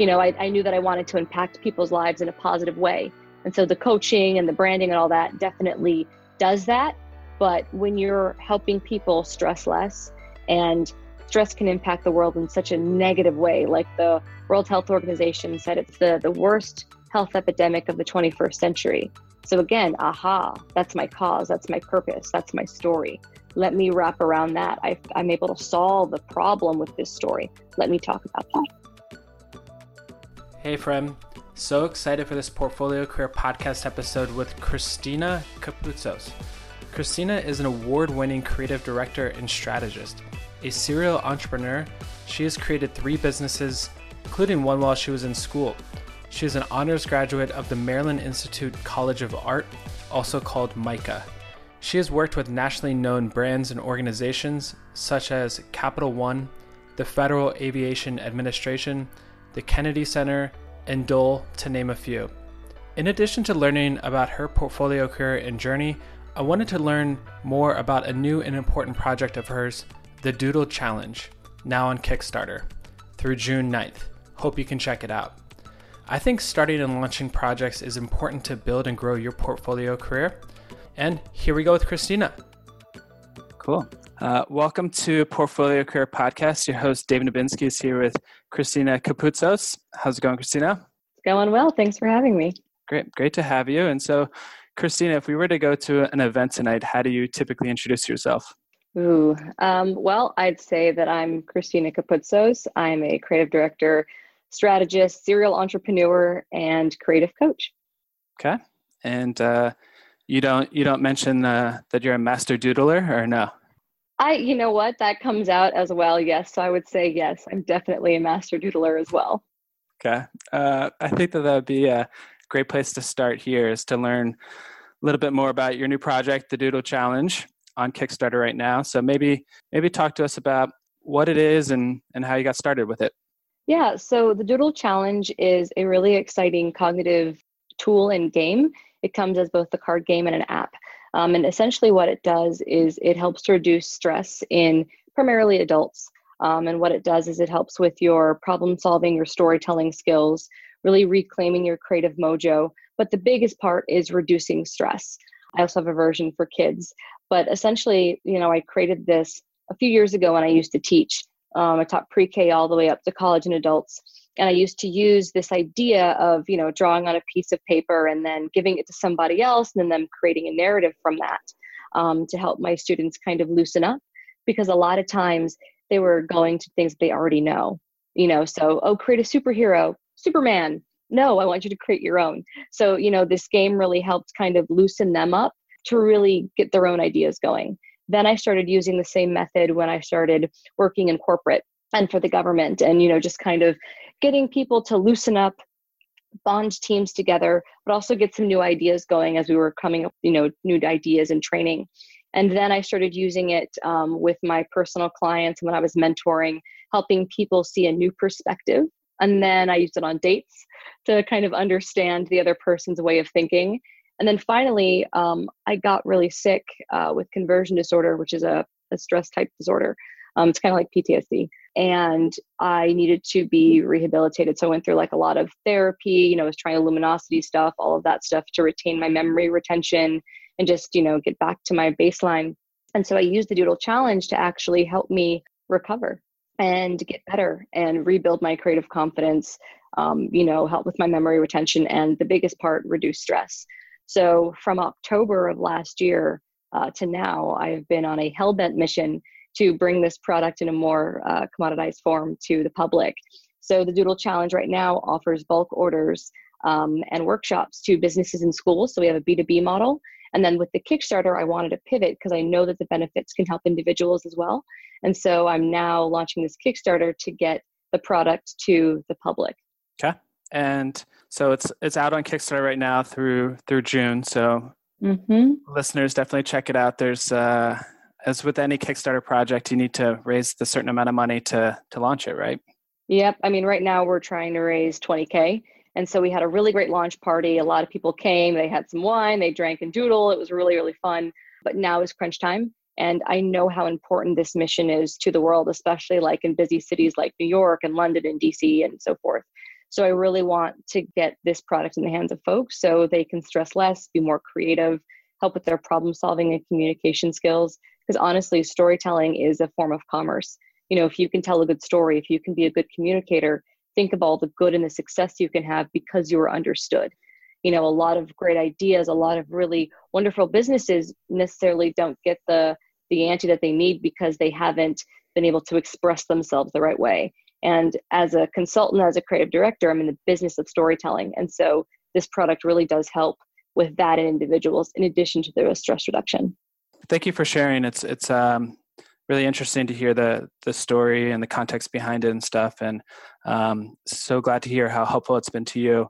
you know, I, I knew that I wanted to impact people's lives in a positive way. And so the coaching and the branding and all that definitely does that. But when you're helping people stress less and stress can impact the world in such a negative way, like the World Health Organization said it's the, the worst health epidemic of the 21st century. So again, aha, that's my cause, that's my purpose, that's my story. Let me wrap around that. I, I'm able to solve the problem with this story. Let me talk about that. Hey, friend. So excited for this Portfolio Career podcast episode with Christina Kapoutsos. Christina is an award winning creative director and strategist. A serial entrepreneur, she has created three businesses, including one while she was in school. She is an honors graduate of the Maryland Institute College of Art, also called MICA. She has worked with nationally known brands and organizations such as Capital One, the Federal Aviation Administration, the Kennedy Center, and Dole, to name a few. In addition to learning about her portfolio career and journey, I wanted to learn more about a new and important project of hers, the Doodle Challenge, now on Kickstarter, through June 9th. Hope you can check it out. I think starting and launching projects is important to build and grow your portfolio career. And here we go with Christina. Cool. Uh, welcome to Portfolio Career Podcast. Your host, David Nebinski, is here with Christina Kapoutsos. How's it going, Christina? It's going well. Thanks for having me. Great. Great to have you. And so, Christina, if we were to go to an event tonight, how do you typically introduce yourself? Ooh, um, well, I'd say that I'm Christina Kapoutsos. I'm a creative director strategist, serial entrepreneur, and creative coach. Okay. And uh, you don't you don't mention uh, that you're a master doodler, or no? I, you know what, that comes out as well. Yes, so I would say yes. I'm definitely a master doodler as well. Okay. Uh, I think that that would be a great place to start here is to learn a little bit more about your new project, the Doodle Challenge, on Kickstarter right now. So maybe maybe talk to us about what it is and and how you got started with it. Yeah, so the Doodle Challenge is a really exciting cognitive tool and game. It comes as both a card game and an app. Um, and essentially, what it does is it helps to reduce stress in primarily adults. Um, and what it does is it helps with your problem solving, your storytelling skills, really reclaiming your creative mojo. But the biggest part is reducing stress. I also have a version for kids. But essentially, you know, I created this a few years ago when I used to teach. Um, I taught pre-K all the way up to college and adults, and I used to use this idea of you know drawing on a piece of paper and then giving it to somebody else, and then them creating a narrative from that um, to help my students kind of loosen up, because a lot of times they were going to things they already know. You know, so oh, create a superhero, Superman. No, I want you to create your own. So you know, this game really helped kind of loosen them up to really get their own ideas going. Then I started using the same method when I started working in corporate and for the government and you know just kind of getting people to loosen up bond teams together but also get some new ideas going as we were coming up you know new ideas and training. And then i started using it um, with my personal clients when i was mentoring helping people see a new perspective. And then i used it on dates to kind of understand the other person's way of thinking. And then finally, um, I got really sick uh, with conversion disorder, which is a, a stress type disorder. Um, it's kind of like PTSD. And I needed to be rehabilitated. So I went through like a lot of therapy, you know, I was trying Lumosity stuff, all of that stuff to retain my memory retention and just, you know, get back to my baseline. And so I used the Doodle Challenge to actually help me recover and get better and rebuild my creative confidence, um, you know, help with my memory retention, and the biggest part, reduce stress. So from October of last year uh, to now, I've been on a hellbent mission to bring this product in a more uh, commoditized form to the public. So the Doodle Challenge right now offers bulk orders um, and workshops to businesses and schools. So we have a B2B model. And then with the Kickstarter, I wanted to pivot because I know that the benefits can help individuals as well. And so I'm now launching this Kickstarter to get the product to the public. Okay and so it's it's out on Kickstarter right now through through June. So mm-hmm. listeners definitely check it out. There's uh, as with any Kickstarter project, you need to raise the certain amount of money to to launch it, right? Yep. I mean, right now we're trying to raise 20k, and so we had a really great launch party. A lot of people came. They had some wine. They drank and doodle. It was really really fun. But now is crunch time. And I know how important this mission is to the world, especially like in busy cities like New York and London and DC and so forth. So I really want to get this product in the hands of folks so they can stress less, be more creative, help with their problem solving and communication skills. Because honestly, storytelling is a form of commerce. You know, if you can tell a good story, if you can be a good communicator, think of all the good and the success you can have because you were understood. You know, a lot of great ideas, a lot of really wonderful businesses necessarily don't get the the ante that they need because they haven't been able to express themselves the right way. And as a consultant, as a creative director, I'm in the business of storytelling. And so this product really does help with that in individuals in addition to the stress reduction. Thank you for sharing. It's it's um, really interesting to hear the the story and the context behind it and stuff. And um, so glad to hear how helpful it's been to you.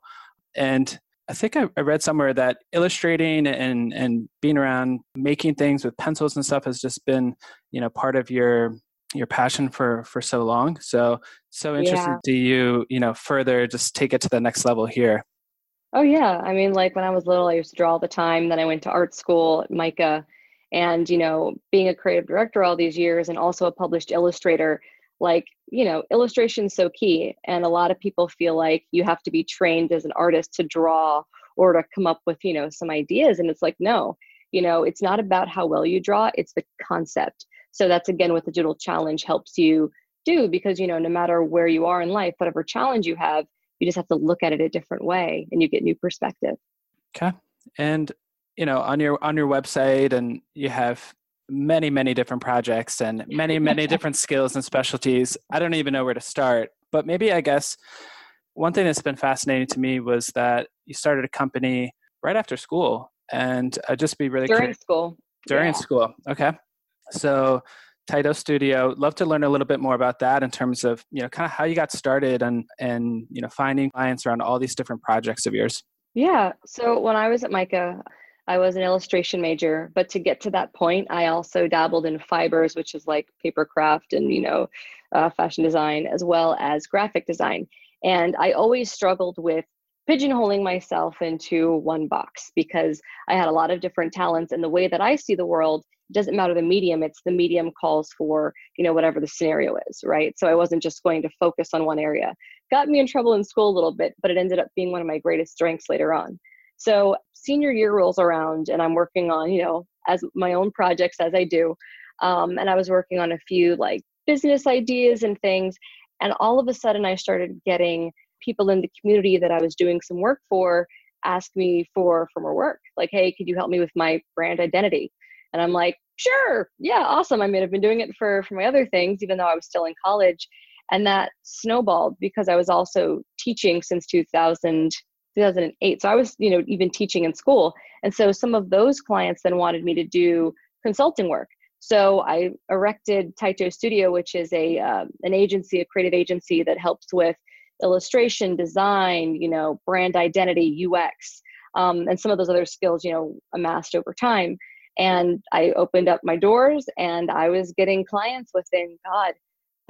And I think I, I read somewhere that illustrating and and being around making things with pencils and stuff has just been you know part of your your passion for for so long so so interested yeah. to you you know further just take it to the next level here oh yeah i mean like when i was little i used to draw all the time then i went to art school at mica and you know being a creative director all these years and also a published illustrator like you know illustration is so key and a lot of people feel like you have to be trained as an artist to draw or to come up with you know some ideas and it's like no you know it's not about how well you draw it's the concept. So that's again what the doodle challenge helps you do because you know no matter where you are in life whatever challenge you have you just have to look at it a different way and you get new perspective. Okay. And you know on your on your website and you have many many different projects and many many different skills and specialties i don't even know where to start but maybe i guess one thing that's been fascinating to me was that you started a company right after school and i'd just be really during curious. school during yeah. school okay so Taito Studio, love to learn a little bit more about that in terms of you know kind of how you got started and and you know finding clients around all these different projects of yours. Yeah. So when I was at MICA, I was an illustration major, but to get to that point, I also dabbled in fibers, which is like paper craft and you know uh, fashion design, as well as graphic design. And I always struggled with pigeonholing myself into one box because I had a lot of different talents, and the way that I see the world doesn't matter the medium it's the medium calls for you know whatever the scenario is right? So i wasn't just going to focus on one area. Got me in trouble in school a little bit but it ended up being one of my greatest strengths later on so senior year rolls around and i'm working on you know as my own projects as i do um, and i was working on a few like business ideas and things and all of a sudden i started getting people in the community that i was doing some work for ask me for for more work like hey could you help me with my brand identity and I'm like, sure, yeah, awesome. I mean, I've been doing it for for my other things, even though I was still in college. And that snowballed because I was also teaching since 2000, 2008. So I was, you know, even teaching in school. And so some of those clients then wanted me to do consulting work. So I erected Taito Studio, which is a uh, an agency, a creative agency that helps with illustration, design, you know, brand identity, UX, um, and some of those other skills, you know, amassed over time and i opened up my doors and i was getting clients within god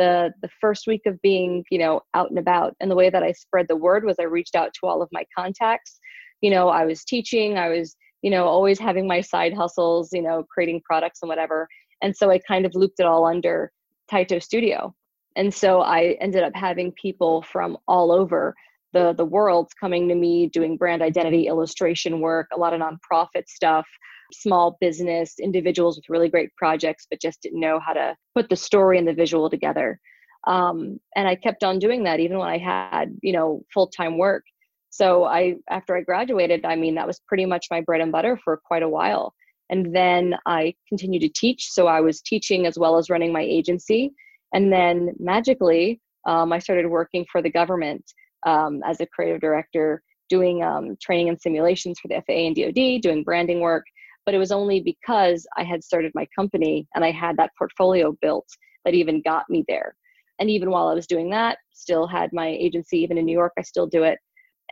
the the first week of being you know out and about. And the way that i spread the word was i reached out to all of my contacts. You know i was teaching i was you know always having my side hustles you know creating products and whatever. And so i kind of looped it all under taito studio. And so i ended up having people from all over the the world coming to me doing brand identity illustration work a lot of nonprofit stuff small business individuals with really great projects, but just didn't know how to put the story and the visual together. Um, and I kept on doing that even when I had, you know, full time work. So I, after I graduated, I mean, that was pretty much my bread and butter for quite a while. And then I continued to teach. So I was teaching as well as running my agency. And then magically, um, I started working for the government um, as a creative director, doing um, training and simulations for the FAA and DoD, doing branding work, but it was only because I had started my company and I had that portfolio built that even got me there. And even while I was doing that, still had my agency even in New York, I still do it.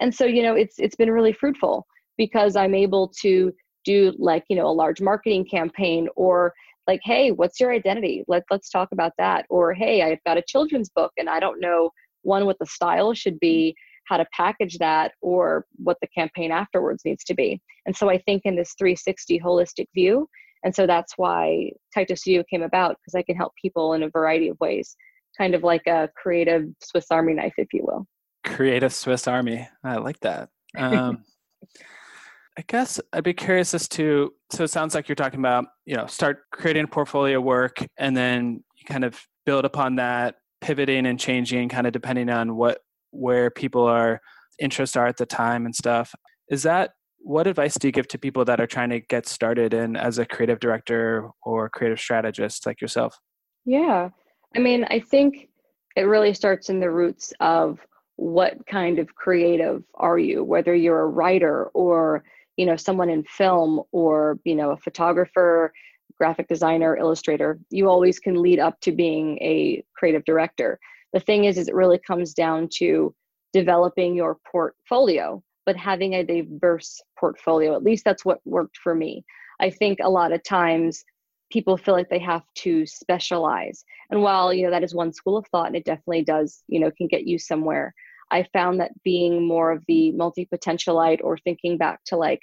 And so, you know, it's it's been really fruitful because I'm able to do like, you know, a large marketing campaign or like, hey, what's your identity? Let let's talk about that. Or hey, I've got a children's book and I don't know one what the style should be how to package that or what the campaign afterwards needs to be. And so I think in this 360 holistic view, and so that's why Taito Studio came about because I can help people in a variety of ways, kind of like a creative Swiss Army knife, if you will. creative Swiss Army. I like that. Um, I guess I'd be curious as to so it sounds like you're talking about, you know, start creating portfolio work and then you kind of build upon that, pivoting and changing kind of depending on what where people are interests are at the time and stuff. Is that what advice do you give to people that are trying to get started in as a creative director or creative strategist like yourself? Yeah. I mean, I think it really starts in the roots of what kind of creative are you, whether you're a writer or, you know, someone in film or, you know, a photographer, graphic designer, illustrator, you always can lead up to being a creative director. The thing is, is it really comes down to developing your portfolio, but having a diverse portfolio. At least that's what worked for me. I think a lot of times people feel like they have to specialize. And while, you know, that is one school of thought and it definitely does, you know, can get you somewhere, I found that being more of the multi potentialite or thinking back to like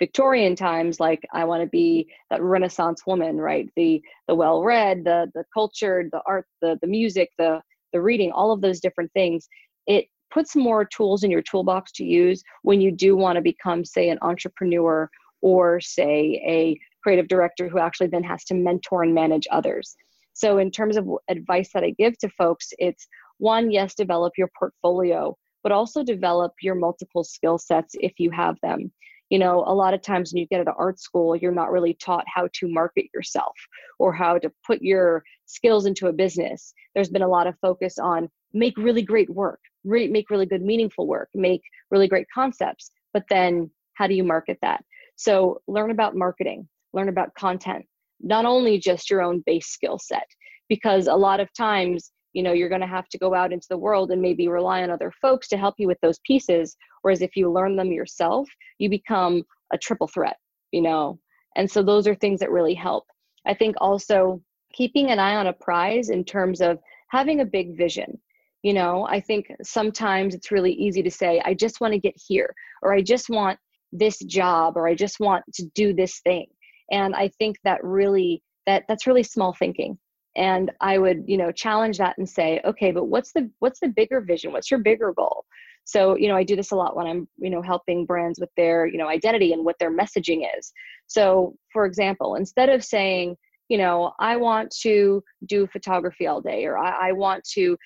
Victorian times, like I want to be that Renaissance woman, right? The the well read, the the cultured, the art, the the music, the the reading, all of those different things. It puts more tools in your toolbox to use when you do want to become, say, an entrepreneur or say a creative director who actually then has to mentor and manage others. So, in terms of advice that I give to folks, it's one, yes, develop your portfolio, but also develop your multiple skill sets if you have them. You know, a lot of times when you get out of art school, you're not really taught how to market yourself or how to put your skills into a business. There's been a lot of focus on make really great work, re- make really good, meaningful work, make really great concepts, but then how do you market that? So learn about marketing, learn about content, not only just your own base skill set, because a lot of times, you know, you're going to have to go out into the world and maybe rely on other folks to help you with those pieces. Whereas if you learn them yourself, you become a triple threat, you know. And so those are things that really help. I think also keeping an eye on a prize in terms of having a big vision you know, I think sometimes it's really easy to say, I just want to get here, or I just want this job, or I just want to do this thing. And I think that really that that's really small thinking. And I would, you know, challenge that and say, okay, but what's the what's the bigger vision? What's your bigger goal? So, you know, I do this a lot when I'm, you know, helping brands with their, you know, identity and what their messaging is. So, for example, instead of saying, you know, I want to do photography all day, or I, I want to,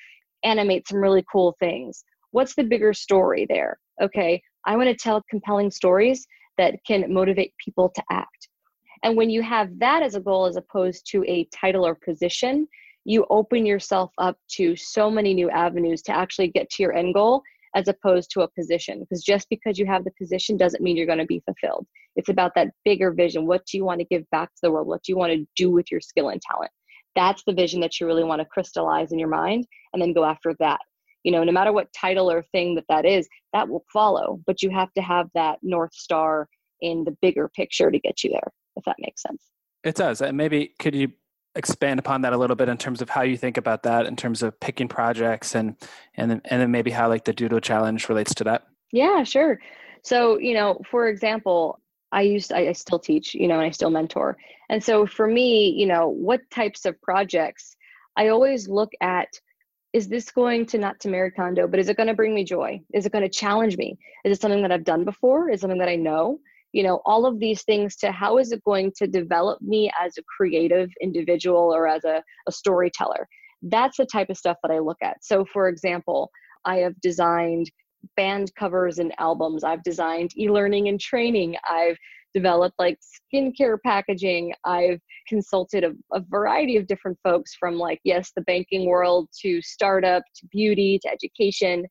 animate some really cool things. What's the bigger story there? Okay, I want to tell compelling stories that can motivate people to act. And when you have that as a goal as opposed to a title or position, you open yourself up to so many new avenues to actually get to your end goal as opposed to a position. Because just because you have the position doesn't mean you're going to be fulfilled. It's about that bigger vision. What do you want to give back to the world? What do you want to do with your skill and talent? that's the vision that you really want to crystallize in your mind and then go after that you know no matter what title or thing that that is that will follow but you have to have that north star in the bigger picture to get you there if that makes sense it does and maybe could you expand upon that a little bit in terms of how you think about that in terms of picking projects and and then, and then maybe how like the doodle challenge relates to that yeah sure so you know for example I used I, I still teach, you know, and I still mentor. And so for me, you know, what types of projects I always look at is this going to not to Marie Kondo, but is it going to bring me joy? Is it going to challenge me? Is it something that I've done before? Is something that I know? You know, all of these things to how is it going to develop me as a creative individual or as a, a storyteller? That's the type of stuff that I look at. So, for example, I have designed band covers and albums. I've designed e learning and training. I've developed like skincare packaging. I've consulted a, a, variety of different folks from like, yes, the banking world to startup to beauty to education.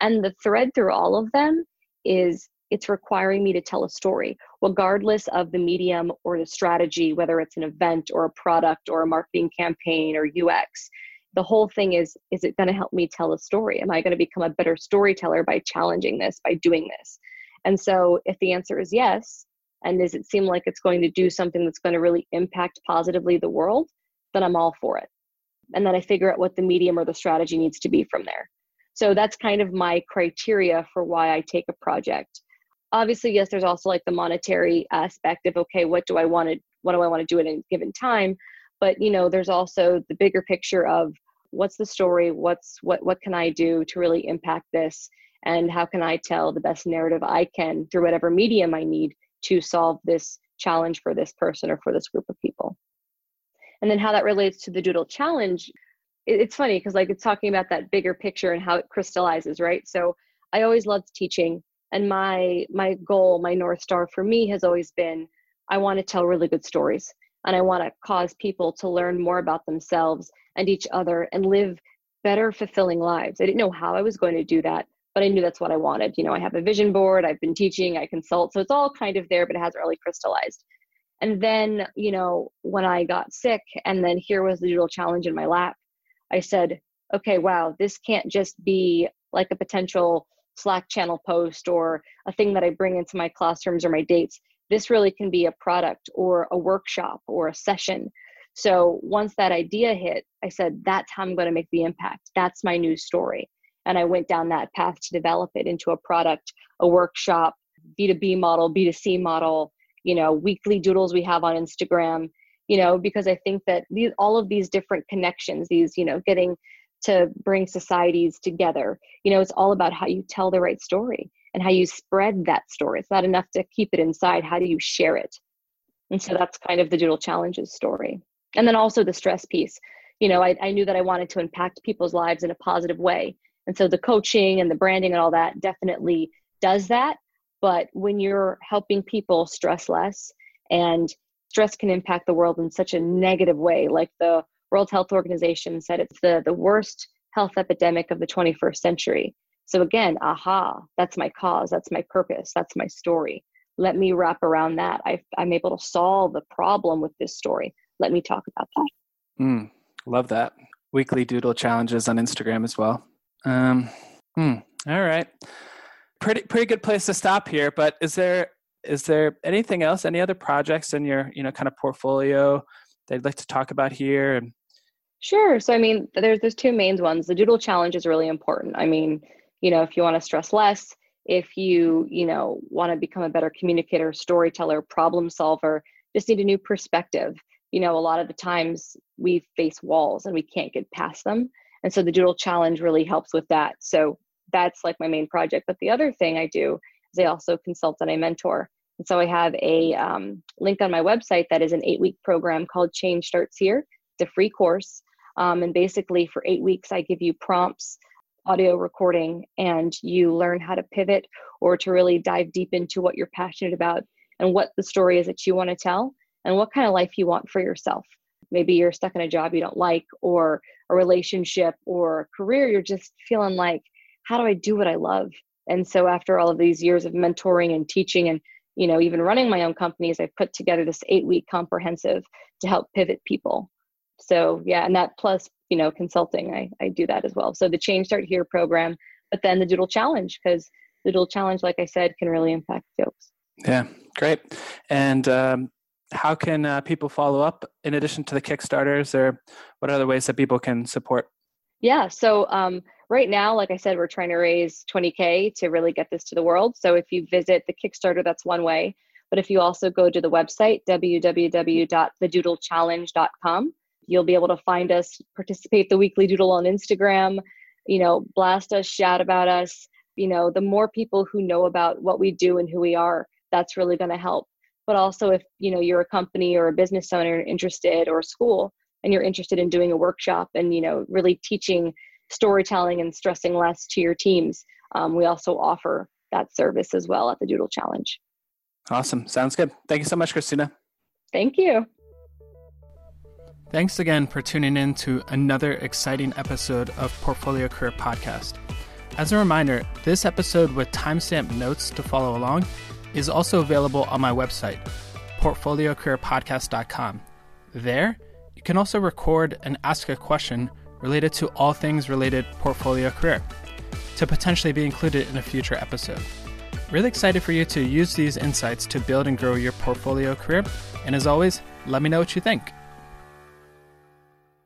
And the thread through all of them is it's requiring me to tell a story, regardless of the medium or the strategy, whether it's an event or a product or a marketing campaign or UX the whole thing is is it going to help me tell a story? Am i going to become a better storyteller by challenging this by doing this? And so if the answer is yes and does it seem like it's going to do something that's going to really impact positively the world then i'm all for it. And then i figure out what the medium or the strategy needs to be from there. So that's kind of my criteria for why i take a project obviously yes there's also like the monetary aspect of okay what do i want to what do i want to do at a given time? But you know there's also the bigger picture of what's the story what's what what can i do to really impact this? And how can i tell the best narrative i can through whatever medium i need to solve this challenge for this person or for this group of people. And then how that relates to the doodle challenge it's funny because like it's talking about that bigger picture and how it crystallizes right? So i always loved teaching and my my goal my north star for me has always been i want to tell really good stories and i want to cause people to learn more about themselves and each other and live better fulfilling lives. I didn't know how i was going to do that but i knew that's what i wanted. You know i have a vision board i've been teaching i consult so it's all kind of there but it hasn't really crystallized. And then you know when i got sick and then here was the doodle challenge in my lap i said okay wow this can't just be like a potential slack channel post or a thing that i bring into my classrooms or my dates this really can be a product or a workshop or a session. So once that idea hit i said that's how i'm going to make the impact. That's my new story. And i went down that path to develop it into a product a workshop b2b model b2c model you know weekly doodles we have on instagram you know because i think that these all of these different connections these you know getting to bring societies together. You know it's all about how you tell the right story and how you spread that story. It's not enough to keep it inside. How do you share it? And so that's kind of the doodle challenges story. And then also the stress piece. You know I, I knew that i wanted to impact people's lives in a positive way. And so the coaching and the branding and all that definitely does that. But when you're helping people stress less and stress can impact the world in such a negative way, like the World Health Organization said it's the, the worst health epidemic of the 21st century. So again, aha, that's my cause, that's my purpose, that's my story. Let me wrap around that. I, am able to solve the problem with this story. Let me talk about that. Mm, love that. Weekly doodle challenges on Instagram as well. Um, hmm, all right pretty pretty good place to stop here. But is there is there anything else? Any other projects in your you know kind of portfolio that you'd like to talk about here? Sure. So I mean, there's there's two main ones. The Doodle Challenge is really important. I mean, you know, if you want to stress less, if you you know want to become a better communicator, storyteller, problem solver, just need a new perspective. You know, a lot of the times we face walls and we can't get past them. And so the Doodle Challenge really helps with that. So that's like my main project. But the other thing I do is I also consult and I mentor. And so I have a um, link on my website that is an eight week program called Change Starts Here. It's a free course. Um, and basically, for eight weeks, I give you prompts, audio recording, and you learn how to pivot or to really dive deep into what you're passionate about and what the story is that you want to tell and what kind of life you want for yourself. Maybe you're stuck in a job you don't like, or a relationship, or a career you're just feeling like how do I do what I love? And so after all of these years of mentoring and teaching and you know even running my own companies, I've put together this eight week comprehensive to help pivot people. So yeah, and that plus you know consulting, I, I do that as well. So the Change Start Here program, but then the Doodle Challenge because the Doodle Challenge, like I said, can really impact folks. Yeah, great. And um, how can uh, people follow up in addition to the Kickstarters, or what other ways that people can support? Yeah, so um, right now, like I said, we're trying to raise 20K to really get this to the world. So if you visit the Kickstarter, that's one way. But if you also go to the website, www.thedoodlechallenge.com, you'll be able to find us, participate the weekly doodle on Instagram, you know, blast us, shout about us. You know, the more people who know about what we do and who we are, that's really going to help. But also if, you know, you're a company or a business owner interested or a school and you're interested in doing a workshop and, you know, really teaching storytelling and stressing less to your teams, um, we also offer that service as well at the Doodle Challenge. Awesome. Sounds good. Thank you so much, Christina. Thank you. Thanks again for tuning in to another exciting episode of Portfolio Career Podcast. As a reminder, this episode with timestamp notes to follow along is also available on my website, portfoliocareerpodcast.com. There, you can also record and ask a question related to all things related portfolio career to potentially be included in a future episode. Really excited for you to use these insights to build and grow your portfolio career. And as always, let me know what you think.